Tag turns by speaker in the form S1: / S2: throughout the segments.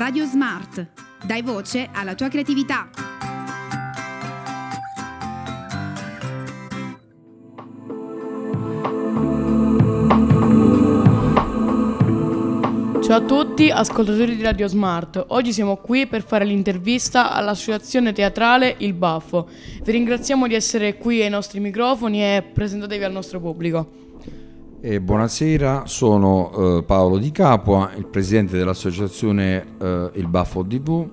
S1: Radio Smart. Dai voce alla tua creatività.
S2: Ciao a tutti, ascoltatori di Radio Smart. Oggi siamo qui per fare l'intervista all'associazione teatrale Il Baffo. Vi ringraziamo di essere qui ai nostri microfoni e presentatevi al nostro pubblico.
S3: Eh, buonasera, sono eh, Paolo Di Capua, il presidente dell'associazione eh, Il Baffo DV,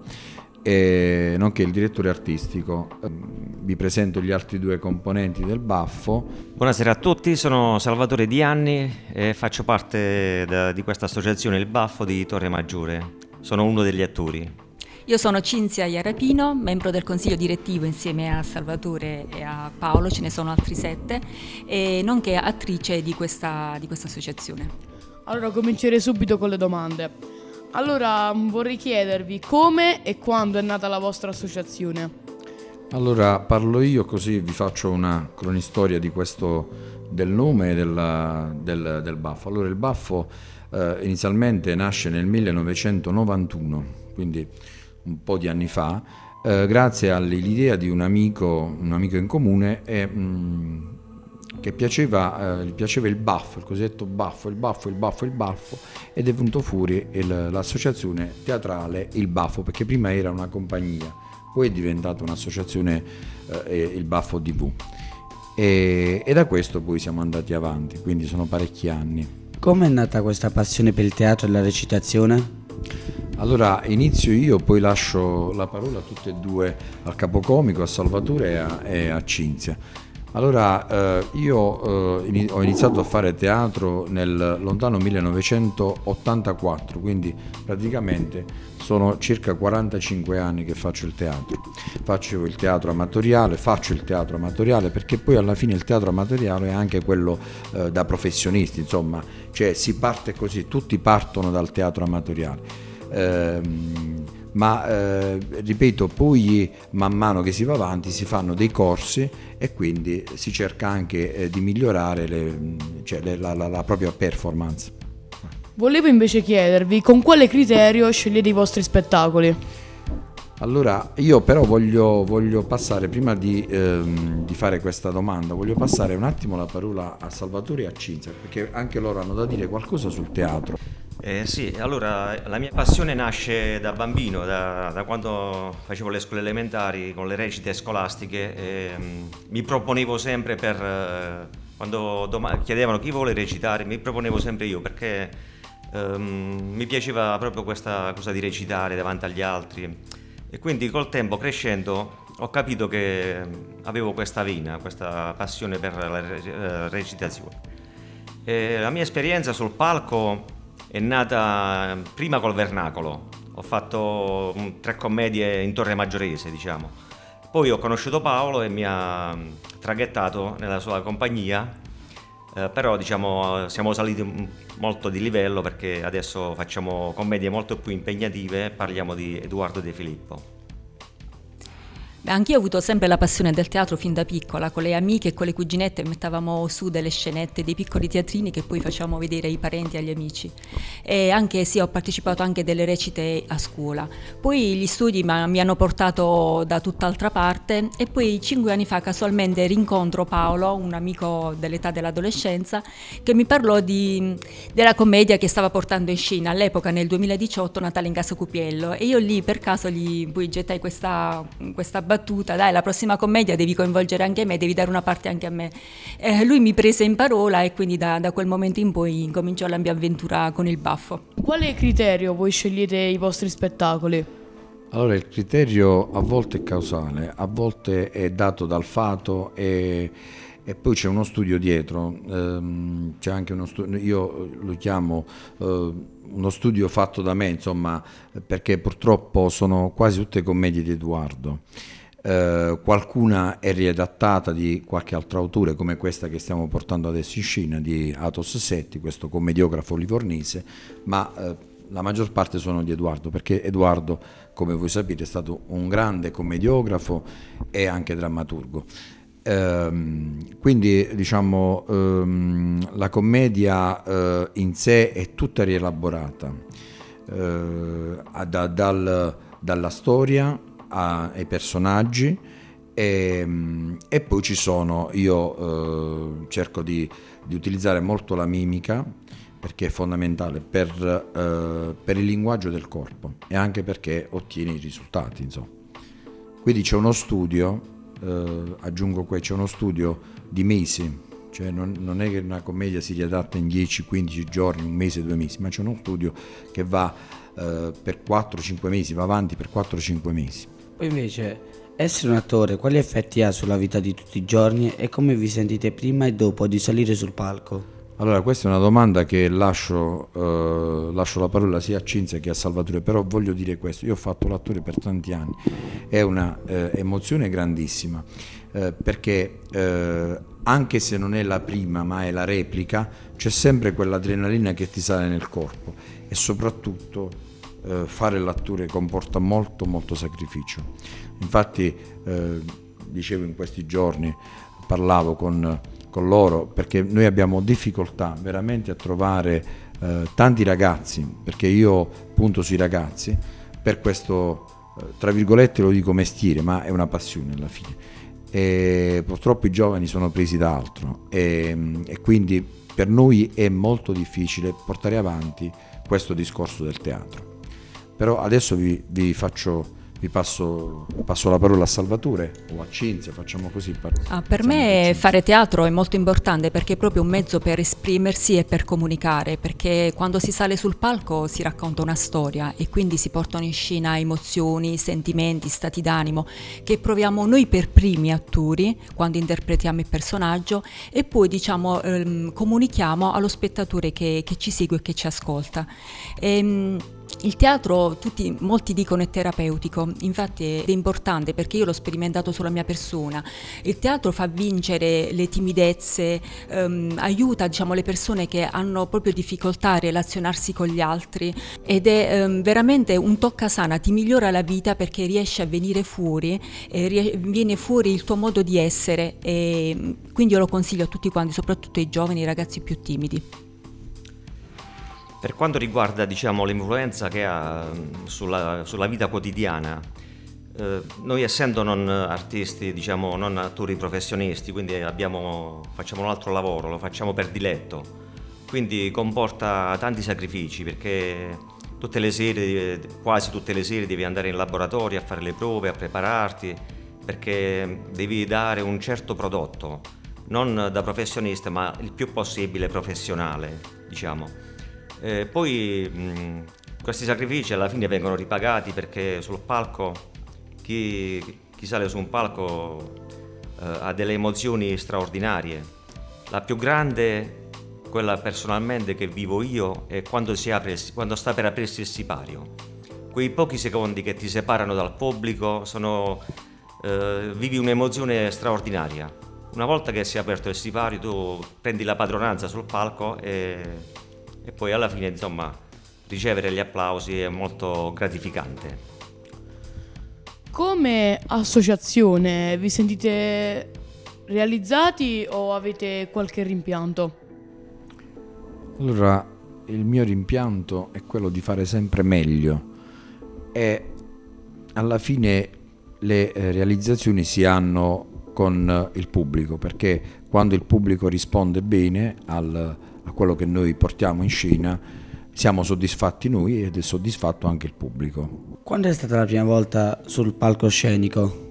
S3: e, nonché il direttore artistico. vi presento gli altri due componenti del Baffo.
S4: Buonasera a tutti, sono Salvatore Dianni e faccio parte da, di questa associazione Il Baffo di Torre Maggiore. Sono uno degli attori.
S5: Io sono Cinzia Iarapino, membro del consiglio direttivo insieme a Salvatore e a Paolo, ce ne sono altri sette, e nonché attrice di questa, di questa associazione.
S2: Allora comincerei subito con le domande. Allora vorrei chiedervi come e quando è nata la vostra associazione?
S3: Allora parlo io così vi faccio una cronistoria di questo, del nome del, del, del baffo. Allora il baffo eh, inizialmente nasce nel 1991, quindi un po' di anni fa, eh, grazie all'idea di un amico, un amico in comune e, mh, mm, che piaceva, eh, piaceva il baffo, il cosiddetto baffo, il baffo, il baffo, il baffo ed è venuto fuori il, l'associazione teatrale Il Baffo perché prima era una compagnia, poi è diventata un'associazione eh, il Baffo TV e, e da questo poi siamo andati avanti, quindi sono parecchi anni.
S6: Come è nata questa passione per il teatro e la recitazione?
S3: Allora inizio io, poi lascio la parola a tutte e due, al capocomico, a Salvatore e a, Cinzia. Allora eh, io eh, ho iniziato a fare teatro nel lontano 1984, quindi praticamente sono circa 45 anni che faccio il teatro. Faccio il teatro amatoriale, faccio il teatro amatoriale perché poi alla fine il teatro amatoriale è anche quello eh, da professionisti, insomma, cioè si parte così, tutti partono dal teatro amatoriale. Ehm, ma eh, ripeto, poi man mano che si va avanti si fanno dei corsi e quindi si cerca anche eh, di migliorare le, cioè le, la, la, la propria performance.
S2: Volevo invece chiedervi con quale criterio scegliete i vostri spettacoli?
S3: Allora, io però voglio, voglio passare, prima di, ehm, di, fare questa domanda, voglio passare un attimo la parola a Salvatore e a Cinzia, perché anche loro hanno da dire qualcosa sul teatro.
S4: Eh, sì, allora la mia passione nasce da bambino, da, da quando facevo le scuole elementari con le recite scolastiche. E, um, mi proponevo sempre per, uh, quando dom- chiedevano chi vuole recitare, mi proponevo sempre io perché um, mi piaceva proprio questa cosa di recitare davanti agli altri. E quindi col tempo crescendo ho capito che avevo questa vena, questa passione per la uh, recitazione. E la mia esperienza sul palco è nata prima col Vernacolo, ho fatto tre commedie in Torre Maggiorese, diciamo. Poi ho conosciuto Paolo e mi ha traghettato nella sua compagnia, eh, però diciamo siamo saliti molto di livello perché adesso facciamo commedie molto più impegnative, parliamo di Edoardo De Filippo.
S5: Anch'io ho avuto sempre la passione del teatro fin da piccola, con le amiche e con le cuginette mettavamo su delle scenette, dei piccoli teatrini che poi facciamo vedere ai parenti e agli amici. E anche sì, ho partecipato anche delle recite a scuola. Poi gli studi mi hanno portato da tutt'altra parte e poi cinque anni fa casualmente rincontro Paolo, un amico dell'età dell'adolescenza, che mi parlò di, della commedia che stava portando in scena all'epoca nel 2018 Natale in Casa Cupiello e io lì per caso gli poi gettai questa, questa battuta, dai la prossima commedia devi coinvolgere anche me, devi dare una parte anche a me. Eh, lui mi prese in parola e quindi da, da quel momento in poi cominciò la mia avventura con il baffo.
S2: Quale criterio voi scegliete i vostri spettacoli?
S3: Allora il criterio a volte è causale, a volte è dato dal fato e, e poi c'è uno studio dietro, ehm, c'è anche uno studio, io lo chiamo eh, uno studio fatto da me, insomma, perché purtroppo sono quasi tutte commedie di Edoardo. Eh, qualcuna è riadattata di qualche altro autore come questa che stiamo portando adesso in scena di Atos Setti, questo commediografo livornese, ma eh, la maggior parte sono di Edoardo perché Edoardo, come voi sapete, è stato un grande commediografo e anche drammaturgo. Ehm, quindi diciamo ehm, la commedia eh, in sé è tutta rielaborata eh, da, dal, dalla storia ai personaggi e, mm, e, poi ci sono, io eh, cerco di, di, utilizzare molto la mimica perché è fondamentale per, eh, per, il linguaggio del corpo e anche perché ottieni i risultati. Insomma. Quindi c'è uno studio, eh, aggiungo qui, c'è uno studio di mesi, cioè non, non, è che una commedia si riadatta in 10-15 giorni, un mese, due mesi, ma c'è uno studio che va eh, per 4-5 mesi, va avanti per 4-5 mesi.
S6: Poi invece, essere un attore, quali effetti ha sulla vita di tutti i giorni e come vi sentite prima e dopo di salire sul palco?
S3: Allora, questa è una domanda che lascio, eh, lascio, la parola sia a Cinzia che a Salvatore, però voglio dire questo, io ho fatto l'attore per tanti anni, è un'emozione eh, grandissima, eh, perché eh, anche se non è la prima ma è la replica, c'è sempre quell'adrenalina che ti sale nel corpo e soprattutto eh, fare l'attore comporta molto molto sacrificio. Infatti, eh, dicevo in questi giorni, parlavo con con loro perché noi abbiamo difficoltà veramente a trovare eh, tanti ragazzi, perché io punto sui ragazzi, per questo, eh, tra virgolette lo dico mestiere, ma è una passione alla fine. E purtroppo i giovani sono presi da altro e, e quindi per noi è molto difficile portare avanti questo discorso del teatro. Però adesso vi, vi faccio vi passo, passo, la parola a Salvatore o a Cinzia, facciamo così.
S5: Ah, per me fare teatro è molto importante perché è proprio un mezzo per esprimersi e per comunicare, perché quando si sale sul palco si racconta una storia e quindi si portano in scena emozioni, sentimenti, stati d'animo che proviamo noi per primi attori quando interpretiamo il personaggio e poi diciamo ehm, comunichiamo allo spettatore che, che, ci segue e che ci ascolta. Ehm, il teatro, tutti, molti dicono è terapeutico, infatti è importante perché io l'ho sperimentato sulla mia persona. Il teatro fa vincere le timidezze, ehm, aiuta diciamo, le persone che hanno proprio difficoltà a relazionarsi con gli altri ed è ehm, veramente un tocca sana, ti migliora la vita perché riesci a venire fuori, eh, viene fuori il tuo modo di essere e quindi io lo consiglio a tutti quanti, soprattutto ai giovani, ai ragazzi più timidi.
S4: Per quanto riguarda diciamo, l'influenza che ha sulla, sulla vita quotidiana, eh, noi essendo non artisti, diciamo, non attori professionisti, quindi abbiamo, facciamo un altro lavoro, lo facciamo per diletto, quindi comporta tanti sacrifici perché tutte le sere, quasi tutte le sere devi andare in laboratorio a fare le prove, a prepararti, perché devi dare un certo prodotto, non da professionista ma il più possibile professionale, diciamo. Eh, poi mh, questi sacrifici alla fine vengono ripagati perché sul palco chi, chi sale su un palco eh, ha delle emozioni straordinarie. La più grande, quella personalmente che vivo io, è quando, apre, quando sta per aprirsi il sipario. Quei pochi secondi che ti separano dal pubblico sono, eh, vivi un'emozione straordinaria. Una volta che si è aperto il sipario tu prendi la padronanza sul palco e e poi alla fine insomma ricevere gli applausi è molto gratificante.
S2: Come associazione vi sentite realizzati o avete qualche rimpianto?
S3: Allora, il mio rimpianto è quello di fare sempre meglio e alla fine le eh, realizzazioni si hanno con il pubblico perché quando il pubblico risponde bene al, a quello che noi portiamo in scena, siamo soddisfatti noi ed è soddisfatto anche il pubblico.
S6: Quando è stata la prima volta sul palcoscenico?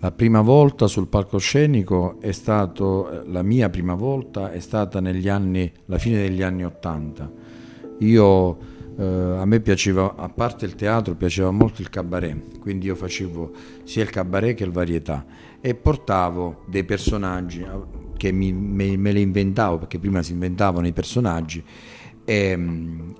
S3: La prima volta sul palcoscenico è stato, la mia prima volta è stata negli anni, la fine degli anni Ottanta. Io, eh, a me piaceva, a parte il teatro, piaceva molto il cabaret, quindi io facevo sia il cabaret che il varietà e portavo dei personaggi che mi, me, me, le inventavo perché prima si inventavano i personaggi e,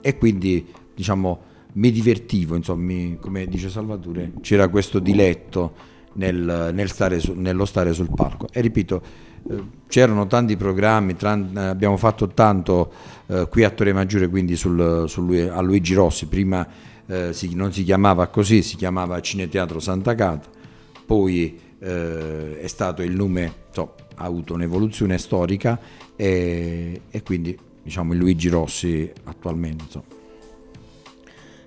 S3: e quindi diciamo mi divertivo, insomma, mi, come dice Salvatore, c'era questo diletto nel, nel stare su, nello stare sul palco. E ripeto, eh, c'erano tanti programmi, tran, abbiamo fatto tanto eh, qui a Torre Maggiore, quindi sul, sul, a Luigi Rossi, prima eh, si, non si chiamava così, si chiamava Cineteatro Santa Cata, poi eh, è stato il nome, insomma, ha avuto un'evoluzione storica e, e, quindi diciamo il Luigi Rossi attualmente. Insomma.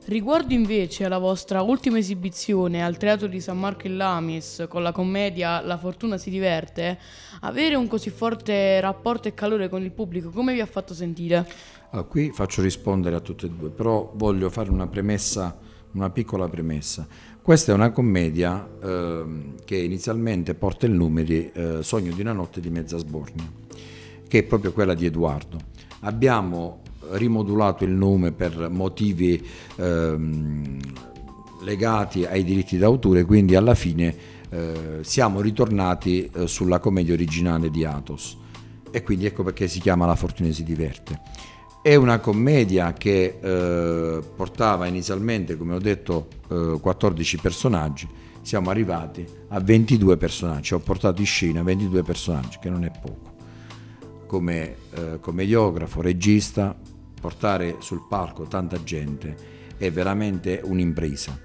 S2: Riguardo invece alla vostra ultima esibizione al Teatro di San Marco in Lamis con la commedia La fortuna si diverte, avere un così forte rapporto e calore con il pubblico come vi ha fatto sentire?
S3: Allora, qui faccio rispondere a tutte e due, però voglio fare una premessa, una piccola premessa. Questa è una commedia eh, che inizialmente porta il nome di eh, Sogno di una notte di mezza sbornia, che è proprio quella di Edoardo. Abbiamo rimodulato il nome per motivi ehm, legati ai diritti d'autore, quindi alla fine eh, siamo ritornati eh, sulla commedia originale di Athos e quindi ecco perché si chiama La fortuna si diverte. È una commedia che eh, portava inizialmente, come ho detto, eh, 14 personaggi, siamo arrivati a 22 personaggi, ho portato in scena 22 personaggi, che non è poco. Come eh, commediografo, regista, portare sul palco tanta gente è veramente un'impresa.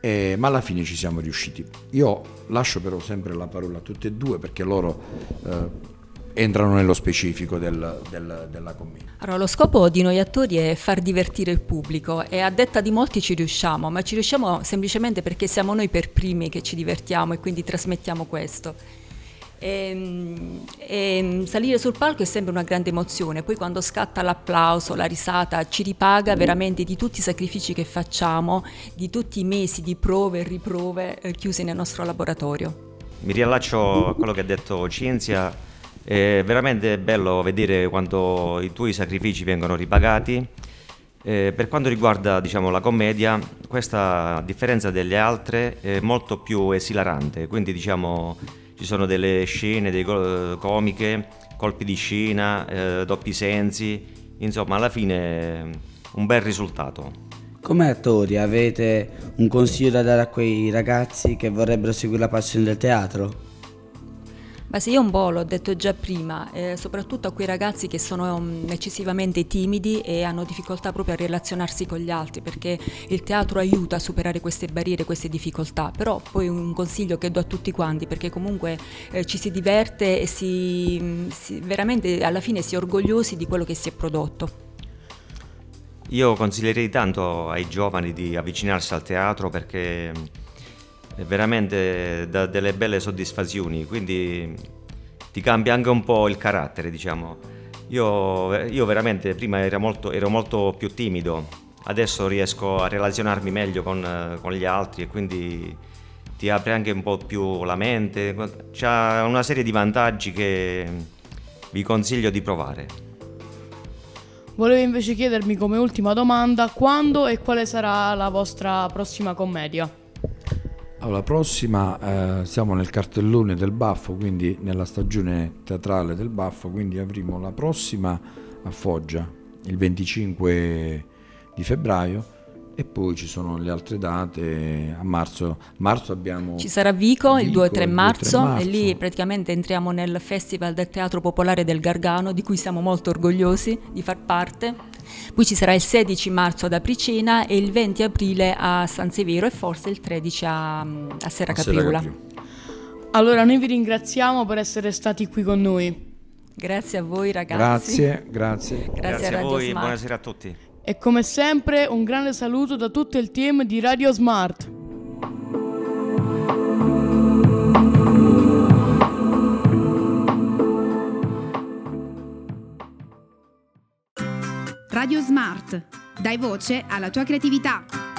S3: Eh, ma alla fine ci siamo riusciti. Io lascio però sempre la parola a tutte e due perché loro eh, entrano nello specifico del, del, della commedia.
S5: Allora, lo scopo di noi attori è far divertire il pubblico e a detta di molti ci riusciamo, ma ci riusciamo semplicemente perché siamo noi per primi che ci divertiamo e quindi trasmettiamo questo. E, ehm, e, ehm, salire sul palco è sempre una grande emozione, poi quando scatta l'applauso, la risata, ci ripaga veramente di tutti i sacrifici che facciamo, di tutti i mesi di prove e riprove eh, chiuse nel nostro laboratorio.
S4: Mi riallaccio a quello che ha detto Cinzia è veramente bello vedere quando i tuoi sacrifici vengono ripagati. Eh, per quanto riguarda diciamo, la commedia, questa a differenza delle altre è molto più esilarante, quindi diciamo, ci sono delle scene dei comiche, colpi di scena, eh, doppi sensi, insomma alla fine un bel risultato.
S6: Come attori avete un consiglio da dare a quei ragazzi che vorrebbero seguire la passione del teatro?
S5: Ma sì, io un po' l'ho detto già prima, eh, soprattutto a quei ragazzi che sono um, eccessivamente timidi e hanno difficoltà proprio a relazionarsi con gli altri, perché il teatro aiuta a superare queste barriere, queste difficoltà. Però poi un consiglio che do a tutti quanti, perché comunque eh, ci si diverte e si, mm, si, veramente alla fine si è orgogliosi di quello che si è prodotto.
S4: Io consiglierei tanto ai giovani di avvicinarsi al teatro perché veramente dà delle belle soddisfazioni, quindi ti cambia anche un po' il carattere, diciamo. Io, io veramente prima ero molto, ero molto, più timido, adesso riesco a relazionarmi meglio con, con, gli altri e quindi ti apre anche un po' più la mente, c'è una serie di vantaggi che vi consiglio di provare.
S2: Volevo invece chiedermi come ultima domanda quando e quale sarà la vostra prossima commedia?
S3: Allora, la prossima eh, siamo nel cartellone del Baffo, quindi nella stagione teatrale del Baffo, quindi avremo la prossima a Foggia il 25 di febbraio e poi ci sono le altre date a marzo. marzo abbiamo
S5: ci sarà Vico, Vico il 2 e 3 marzo, marzo, e lì praticamente entriamo nel Festival del Teatro Popolare del Gargano di cui siamo molto orgogliosi di far parte poi ci sarà il 16 marzo ad Apricena e il 20 aprile a San Severo e forse il 13 a, a Serra Capriola.
S2: Allora noi vi ringraziamo per essere stati qui con noi.
S5: Grazie a voi ragazzi.
S3: Grazie, grazie.
S4: Grazie, grazie a, a voi, Smart. buonasera a tutti.
S2: E come sempre un grande saluto da tutto il team di Radio Smart.
S1: Radio Smart. Dai voce alla tua creatività.